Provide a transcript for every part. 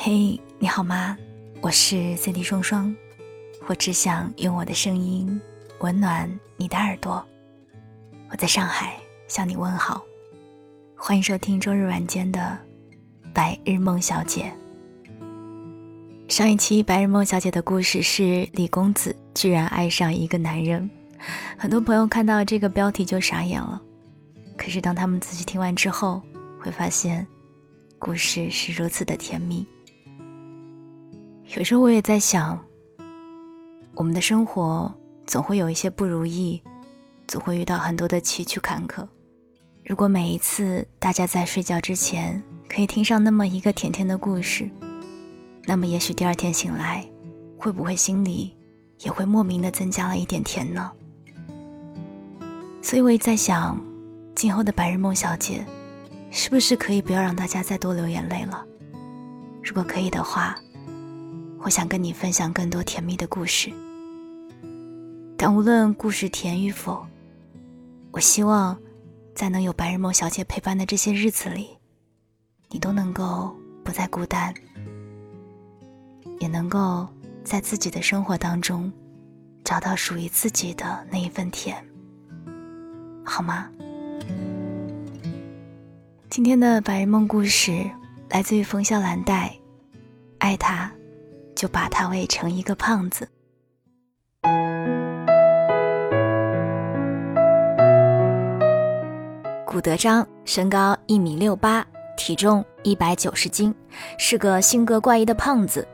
嘿，你好吗？我是 C D 双双，我只想用我的声音温暖你的耳朵。我在上海向你问好，欢迎收听周日晚间的《白日梦小姐》。上一期《白日梦小姐》的故事是李公子居然爱上一个男人，很多朋友看到这个标题就傻眼了。可是当他们仔细听完之后，会发现故事是如此的甜蜜。有时候我也在想，我们的生活总会有一些不如意，总会遇到很多的崎岖坎坷。如果每一次大家在睡觉之前可以听上那么一个甜甜的故事，那么也许第二天醒来，会不会心里也会莫名的增加了一点甜呢？所以我也在想，今后的白日梦小姐，是不是可以不要让大家再多流眼泪了？如果可以的话。我想跟你分享更多甜蜜的故事，但无论故事甜与否，我希望在能有白日梦小姐陪伴的这些日子里，你都能够不再孤单，也能够在自己的生活当中找到属于自己的那一份甜，好吗？今天的白日梦故事来自于冯笑兰黛，爱他。就把他喂成一个胖子。古德章身高一米六八，体重一百九十斤，是个性格怪异的胖子。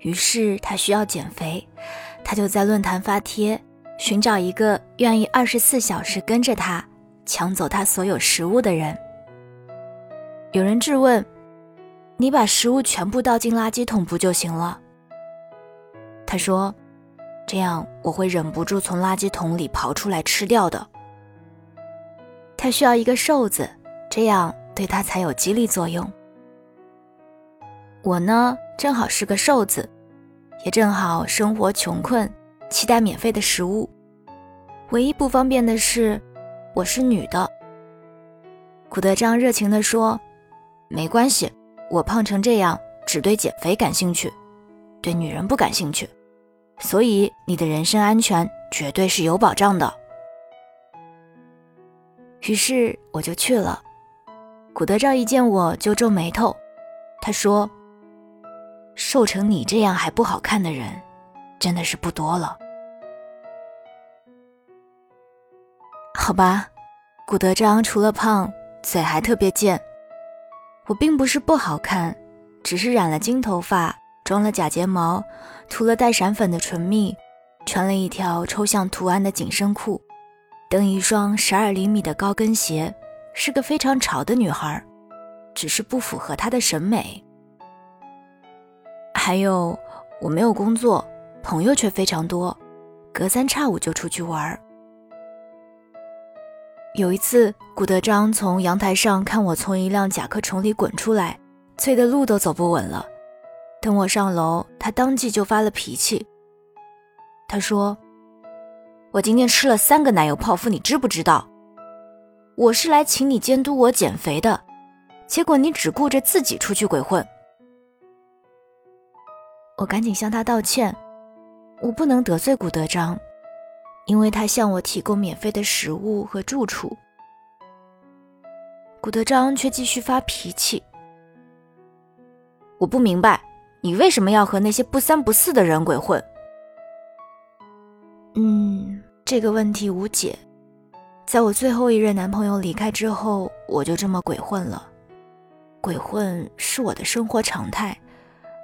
于是他需要减肥，他就在论坛发帖，寻找一个愿意二十四小时跟着他，抢走他所有食物的人。有人质问。你把食物全部倒进垃圾桶不就行了？他说：“这样我会忍不住从垃圾桶里刨出来吃掉的。”他需要一个瘦子，这样对他才有激励作用。我呢，正好是个瘦子，也正好生活穷困，期待免费的食物。唯一不方便的是，我是女的。古德章热情地说：“没关系。”我胖成这样，只对减肥感兴趣，对女人不感兴趣，所以你的人身安全绝对是有保障的。于是我就去了。古德昭一见我就皱眉头，他说：“瘦成你这样还不好看的人，真的是不多了。”好吧，古德章除了胖，嘴还特别贱。我并不是不好看，只是染了金头发，装了假睫毛，涂了带闪粉的唇蜜，穿了一条抽象图案的紧身裤，蹬一双十二厘米的高跟鞋，是个非常潮的女孩，只是不符合她的审美。还有，我没有工作，朋友却非常多，隔三差五就出去玩儿。有一次，古德章从阳台上看我从一辆甲壳虫里滚出来，催的路都走不稳了。等我上楼，他当即就发了脾气。他说：“我今天吃了三个奶油泡芙，你知不知道？我是来请你监督我减肥的，结果你只顾着自己出去鬼混。”我赶紧向他道歉，我不能得罪古德章。因为他向我提供免费的食物和住处，古德章却继续发脾气。我不明白，你为什么要和那些不三不四的人鬼混？嗯，这个问题无解。在我最后一任男朋友离开之后，我就这么鬼混了。鬼混是我的生活常态，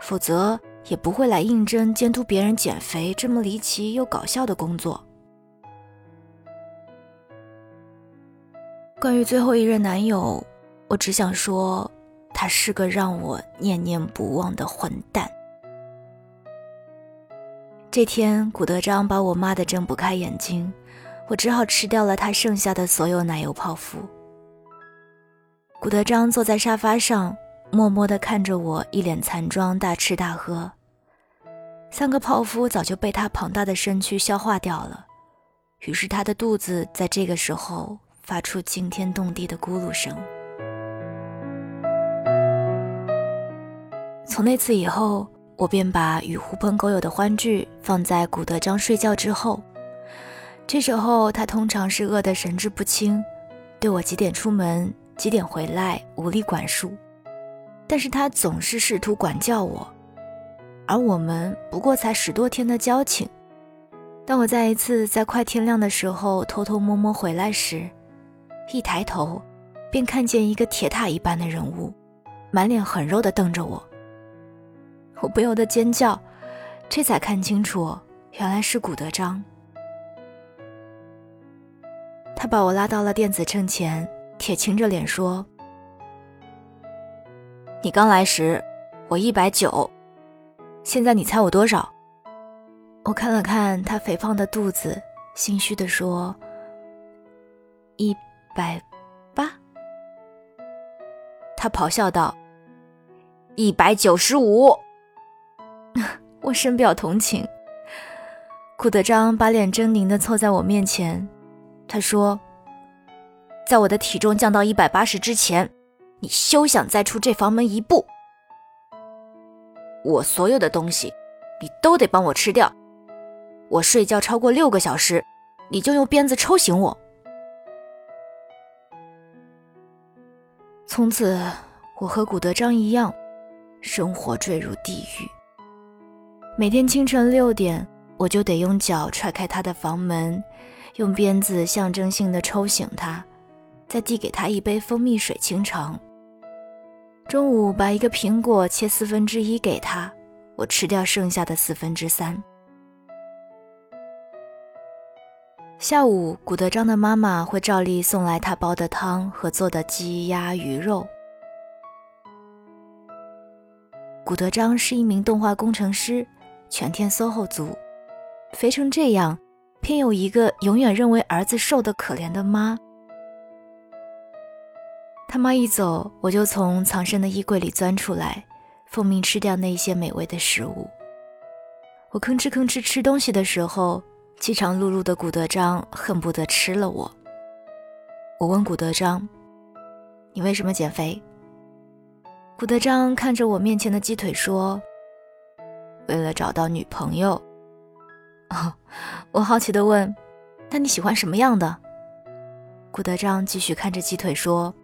否则也不会来应征监督别人减肥这么离奇又搞笑的工作。关于最后一任男友，我只想说，他是个让我念念不忘的混蛋。这天，古德章把我骂得睁不开眼睛，我只好吃掉了他剩下的所有奶油泡芙。古德章坐在沙发上，默默地看着我一脸残妆大吃大喝。三个泡芙早就被他庞大的身躯消化掉了，于是他的肚子在这个时候。发出惊天动地的咕噜声。从那次以后，我便把与狐朋狗友的欢聚放在古德章睡觉之后。这时候他通常是饿得神志不清，对我几点出门、几点回来无力管束，但是他总是试图管教我。而我们不过才十多天的交情。当我再一次在快天亮的时候偷偷摸摸回来时，一抬头，便看见一个铁塔一般的人物，满脸狠肉地瞪着我。我不由得尖叫，这才看清楚，原来是古德章。他把我拉到了电子秤前，铁青着脸说：“你刚来时，我一百九，现在你猜我多少？”我看了看他肥胖的肚子，心虚地说：“一百八。”他咆哮道：“一百九十五！” 我深表同情。顾德章把脸狰狞的凑在我面前。他说：“在我的体重降到一百八十之前，你休想再出这房门一步。我所有的东西，你都得帮我吃掉。我睡觉超过六个小时，你就用鞭子抽醒我。”从此，我和古德章一样，生活坠入地狱。每天清晨六点，我就得用脚踹开他的房门。用鞭子象征性的抽醒他，再递给他一杯蜂蜜水清肠。中午把一个苹果切四分之一给他，我吃掉剩下的四分之三。下午，古德章的妈妈会照例送来他煲的汤和做的鸡鸭鱼肉。古德章是一名动画工程师，全天 SOHO 族，肥成这样。偏有一个永远认为儿子瘦的可怜的妈。他妈一走，我就从藏身的衣柜里钻出来，奉命吃掉那些美味的食物。我吭哧吭哧吃东西的时候，饥肠辘辘的古德章恨不得吃了我。我问古德章：“你为什么减肥？”古德章看着我面前的鸡腿说：“为了找到女朋友。”哦，我好奇的问：“那你喜欢什么样的？”古德章继续看着鸡腿说：“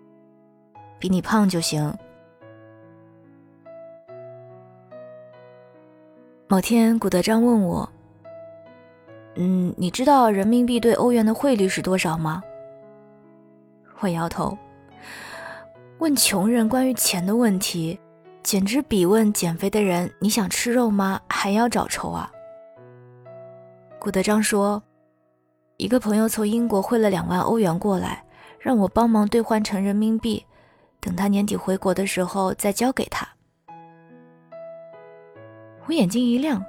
比你胖就行。”某天，古德章问我：“嗯，你知道人民币对欧元的汇率是多少吗？”我摇头。问穷人关于钱的问题，简直比问减肥的人“你想吃肉吗”还要找抽啊！古德章说：“一个朋友从英国汇了两万欧元过来，让我帮忙兑换成人民币，等他年底回国的时候再交给他。”我眼睛一亮。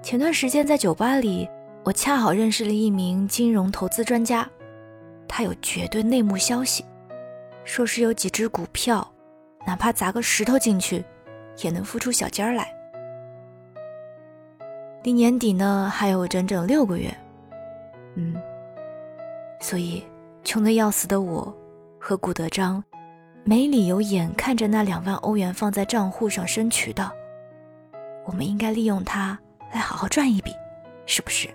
前段时间在酒吧里，我恰好认识了一名金融投资专家，他有绝对内幕消息，说是有几只股票，哪怕砸个石头进去，也能孵出小尖儿来。离年底呢还有整整六个月，嗯，所以穷得要死的我和古德章，没理由眼看着那两万欧元放在账户上生渠道，我们应该利用它来好好赚一笔，是不是？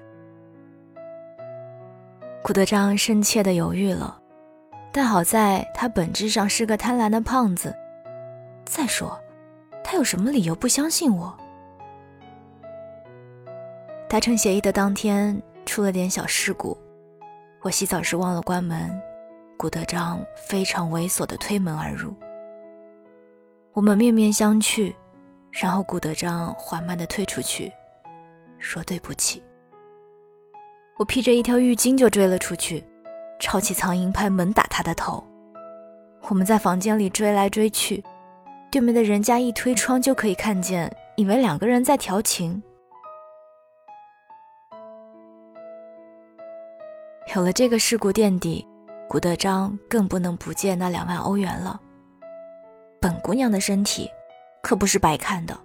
古德章深切的犹豫了，但好在他本质上是个贪婪的胖子，再说，他有什么理由不相信我？达成协议的当天，出了点小事故。我洗澡时忘了关门，古德章非常猥琐地推门而入。我们面面相觑，然后古德章缓慢地退出去，说对不起。我披着一条浴巾就追了出去，抄起苍蝇拍猛打他的头。我们在房间里追来追去，对面的人家一推窗就可以看见，以为两个人在调情。有了这个事故垫底，古德章更不能不借那两万欧元了。本姑娘的身体可不是白看的。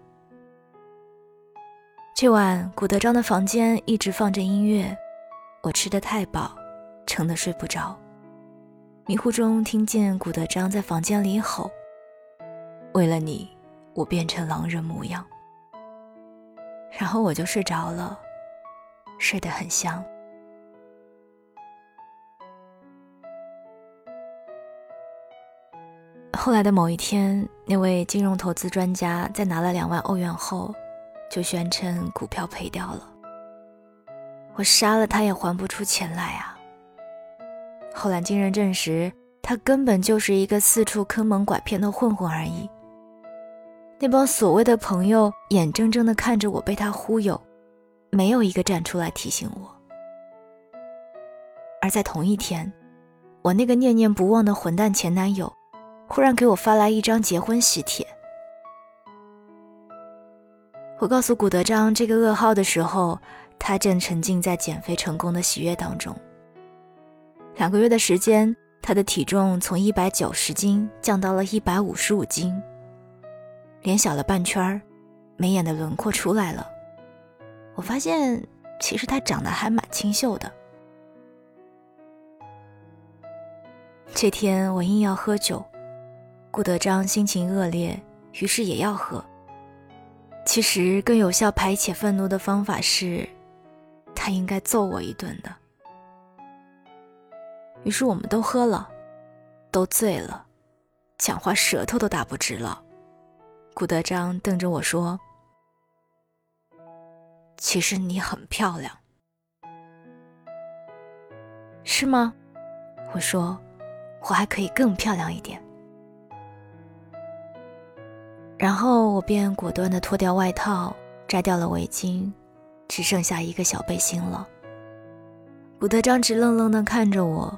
这晚，古德章的房间一直放着音乐，我吃得太饱，撑得睡不着。迷糊中听见古德章在房间里吼：“为了你，我变成狼人模样，然后我就睡着了，睡得很香。后来的某一天，那位金融投资专家在拿了两万欧元后，就宣称股票赔掉了。我杀了他也还不出钱来啊！后来经人证实，他根本就是一个四处坑蒙拐骗的混混而已。那帮所谓的朋友眼睁睁地看着我被他忽悠，没有一个站出来提醒我。而在同一天，我那个念念不忘的混蛋前男友。忽然给我发来一张结婚喜帖。我告诉古德章这个噩耗的时候，他正沉浸在减肥成功的喜悦当中。两个月的时间，他的体重从一百九十斤降到了一百五十五斤，脸小了半圈儿，眉眼的轮廓出来了。我发现，其实他长得还蛮清秀的。这天我硬要喝酒。顾德章心情恶劣，于是也要喝。其实更有效排解愤怒的方法是，他应该揍我一顿的。于是我们都喝了，都醉了，讲话舌头都打不直了。顾德章瞪着我说：“其实你很漂亮，是吗？”我说：“我还可以更漂亮一点。”然后我便果断地脱掉外套，摘掉了围巾，只剩下一个小背心了。古德章直愣愣地看着我，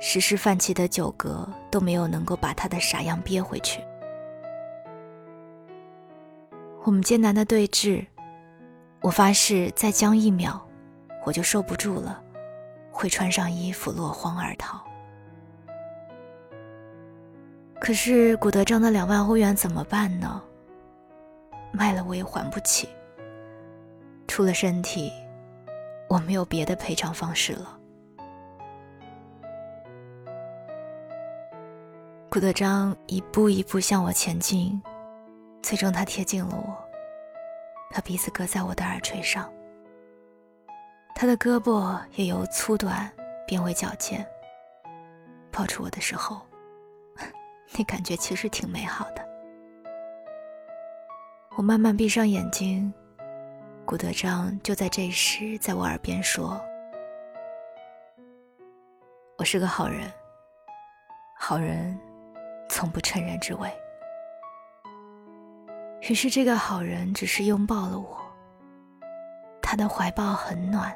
时时泛起的酒嗝都没有能够把他的傻样憋回去。我们艰难的对峙，我发誓再僵一秒，我就受不住了，会穿上衣服落荒而逃。可是古德章的两万欧元怎么办呢？卖了我也还不起。除了身体，我没有别的赔偿方式了。古德章一步一步向我前进，最终他贴近了我，把鼻子搁在我的耳垂上，他的胳膊也由粗短变为矫健。抱住我的时候。那感觉其实挺美好的。我慢慢闭上眼睛，古德章就在这时在我耳边说：“我是个好人，好人从不趁人之危。”于是这个好人只是拥抱了我，他的怀抱很暖，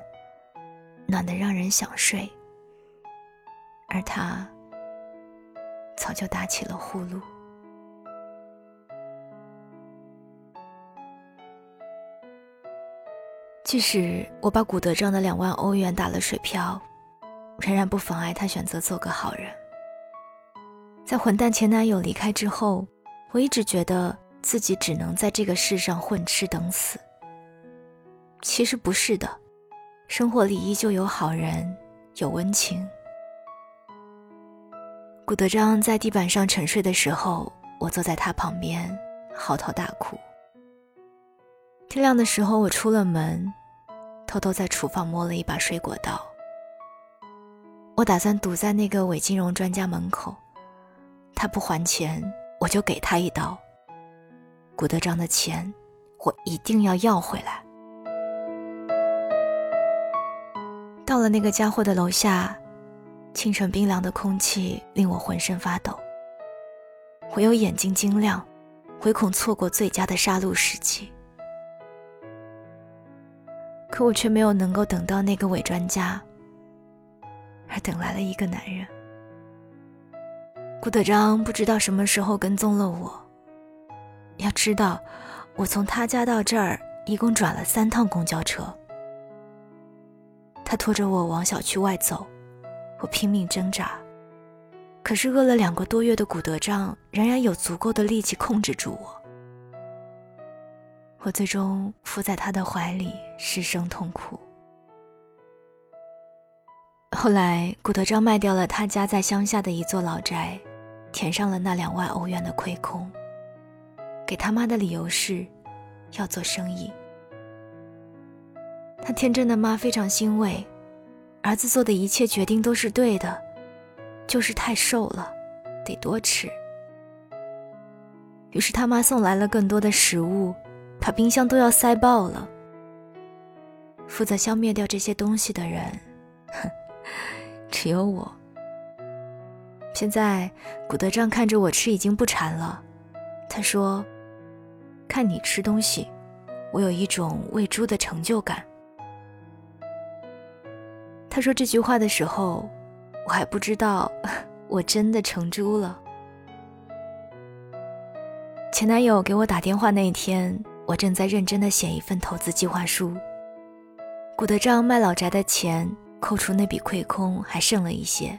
暖得让人想睡，而他。早就打起了呼噜。即使我把古德章的两万欧元打了水漂，仍然不妨碍他选择做个好人。在混蛋前男友离开之后，我一直觉得自己只能在这个世上混吃等死。其实不是的，生活里依旧有好人，有温情。古德章在地板上沉睡的时候，我坐在他旁边，嚎啕大哭。天亮的时候，我出了门，偷偷在厨房摸了一把水果刀。我打算堵在那个伪金融专家门口，他不还钱，我就给他一刀。古德章的钱，我一定要要回来。到了那个家伙的楼下。清晨冰凉的空气令我浑身发抖，唯有眼睛晶亮，唯恐错过最佳的杀戮时机。可我却没有能够等到那个伪专家，而等来了一个男人。顾德章不知道什么时候跟踪了我。要知道，我从他家到这儿一共转了三趟公交车。他拖着我往小区外走。我拼命挣扎，可是饿了两个多月的古德章仍然有足够的力气控制住我。我最终伏在他的怀里失声痛哭。后来，古德昭卖掉了他家在乡下的一座老宅，填上了那两万欧元的亏空。给他妈的理由是，要做生意。他天真的妈非常欣慰，儿子做的一切决定都是对的，就是太瘦了，得多吃。于是他妈送来了更多的食物，把冰箱都要塞爆了。负责消灭掉这些东西的人，哼，只有我。现在古德章看着我吃已经不馋了，他说：“看你吃东西，我有一种喂猪的成就感。”他说这句话的时候，我还不知道我真的成猪了。前男友给我打电话那一天，我正在认真的写一份投资计划书。古德章卖老宅的钱，扣除那笔亏空，还剩了一些。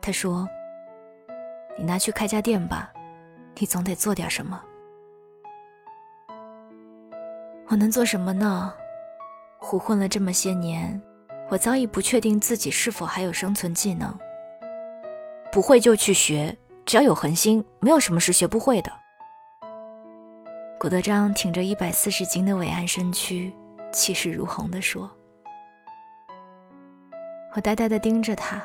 他说：“你拿去开家店吧，你总得做点什么。”我能做什么呢？胡混了这么些年，我早已不确定自己是否还有生存技能。不会就去学，只要有恒心，没有什么是学不会的。古德章挺着一百四十斤的伟岸身躯。气势如虹地说：“我呆呆地盯着他。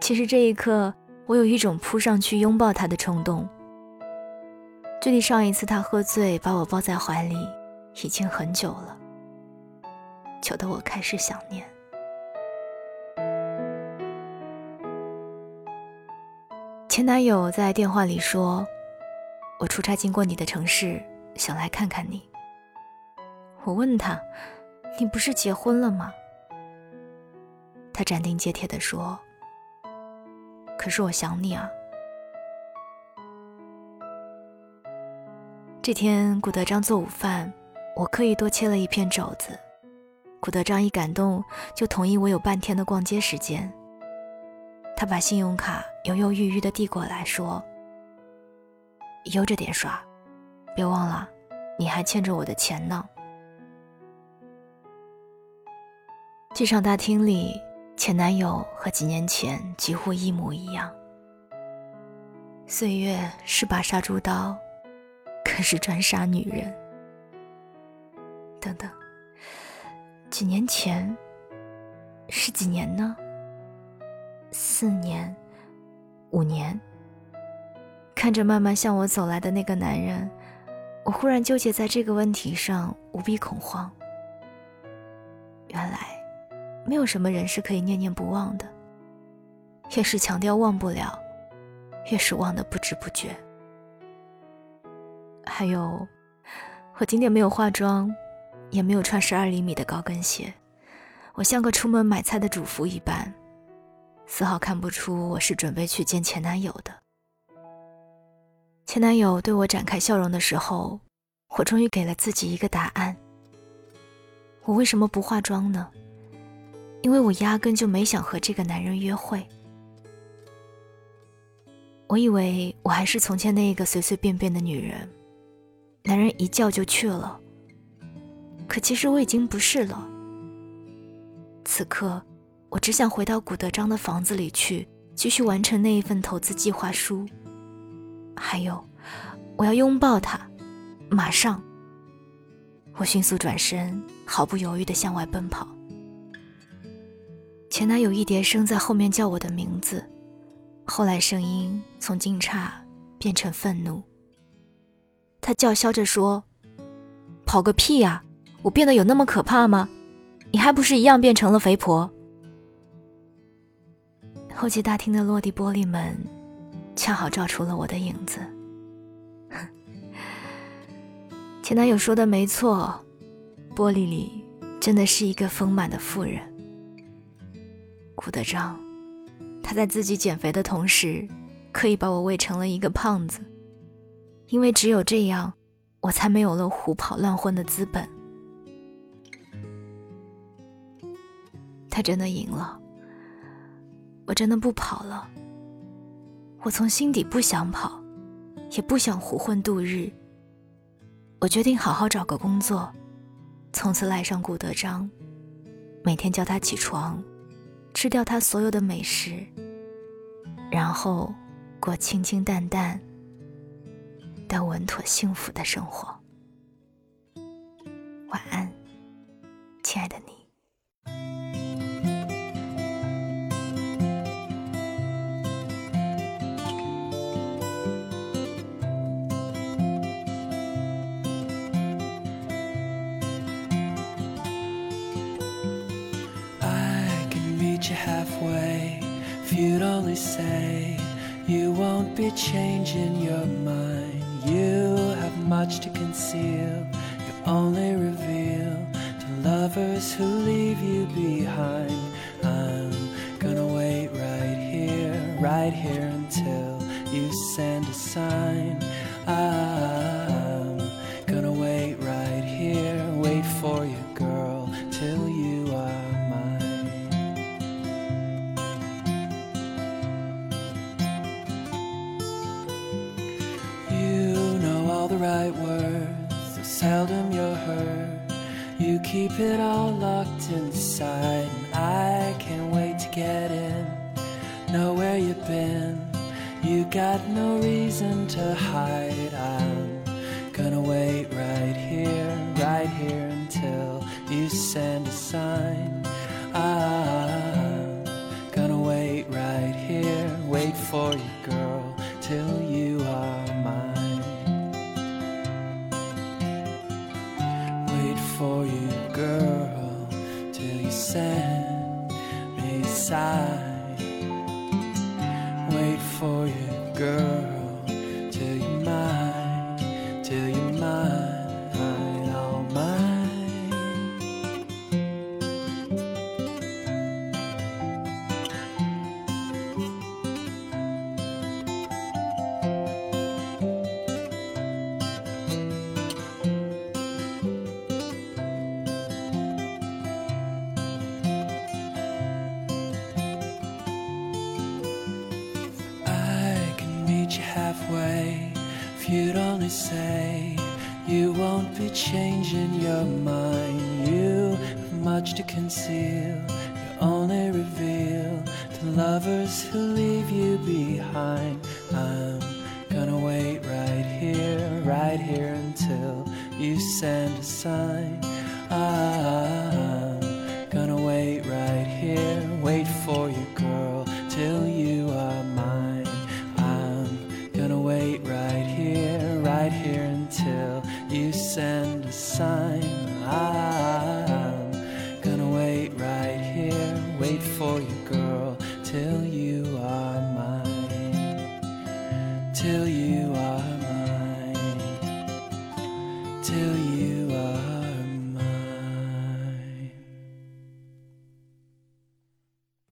其实这一刻，我有一种扑上去拥抱他的冲动。距离上一次他喝醉把我抱在怀里，已经很久了，久得我开始想念。”前男友在电话里说：“我出差经过你的城市，想来看看你。”我问他：“你不是结婚了吗？”他斩钉截铁地说：“可是我想你啊。”这天，古德章做午饭，我刻意多切了一片肘子。古德章一感动，就同意我有半天的逛街时间。他把信用卡犹犹豫豫地递过来，说：“悠着点刷，别忘了，你还欠着我的钱呢。”剧场大厅里，前男友和几年前几乎一模一样。岁月是把杀猪刀，可是专杀女人。等等，几年前是几年呢？四年、五年。看着慢慢向我走来的那个男人，我忽然纠结在这个问题上，无比恐慌。原来。没有什么人是可以念念不忘的。越是强调忘不了，越是忘得不知不觉。还有，我今天没有化妆，也没有穿十二厘米的高跟鞋，我像个出门买菜的主妇一般，丝毫看不出我是准备去见前男友的。前男友对我展开笑容的时候，我终于给了自己一个答案：我为什么不化妆呢？因为我压根就没想和这个男人约会。我以为我还是从前那个随随便便的女人，男人一叫就去了。可其实我已经不是了。此刻，我只想回到古德章的房子里去，继续完成那一份投资计划书。还有，我要拥抱他，马上。我迅速转身，毫不犹豫地向外奔跑。前男友一叠声在后面叫我的名字，后来声音从惊诧变成愤怒。他叫嚣着说：“跑个屁呀！我变得有那么可怕吗？你还不是一样变成了肥婆？”候机大厅的落地玻璃门恰好照出了我的影子。前男友说的没错，玻璃里真的是一个丰满的妇人。顾德章，他在自己减肥的同时，刻意把我喂成了一个胖子，因为只有这样，我才没有了胡跑乱混的资本。他真的赢了，我真的不跑了。我从心底不想跑，也不想胡混度日。我决定好好找个工作，从此赖上顾德章，每天叫他起床。吃掉他所有的美食，然后过清清淡淡、但稳妥幸福的生活。晚安，亲爱的你。Halfway if you'd only say you won't be changing your mind. You have much to conceal, you only reveal to lovers who leave you behind. I'm gonna wait right here, right here until you send a sign. Right words, so seldom you're heard. You keep it all locked inside, and I can't wait to get in. Know where you've been, you got no reason to hide. I'm gonna wait right here, right here until you send a sign. I'm gonna wait right here, wait for you, who leave you behind. I'm gonna wait right here, right here until you send a sign. I'm gonna wait right here, wait for you,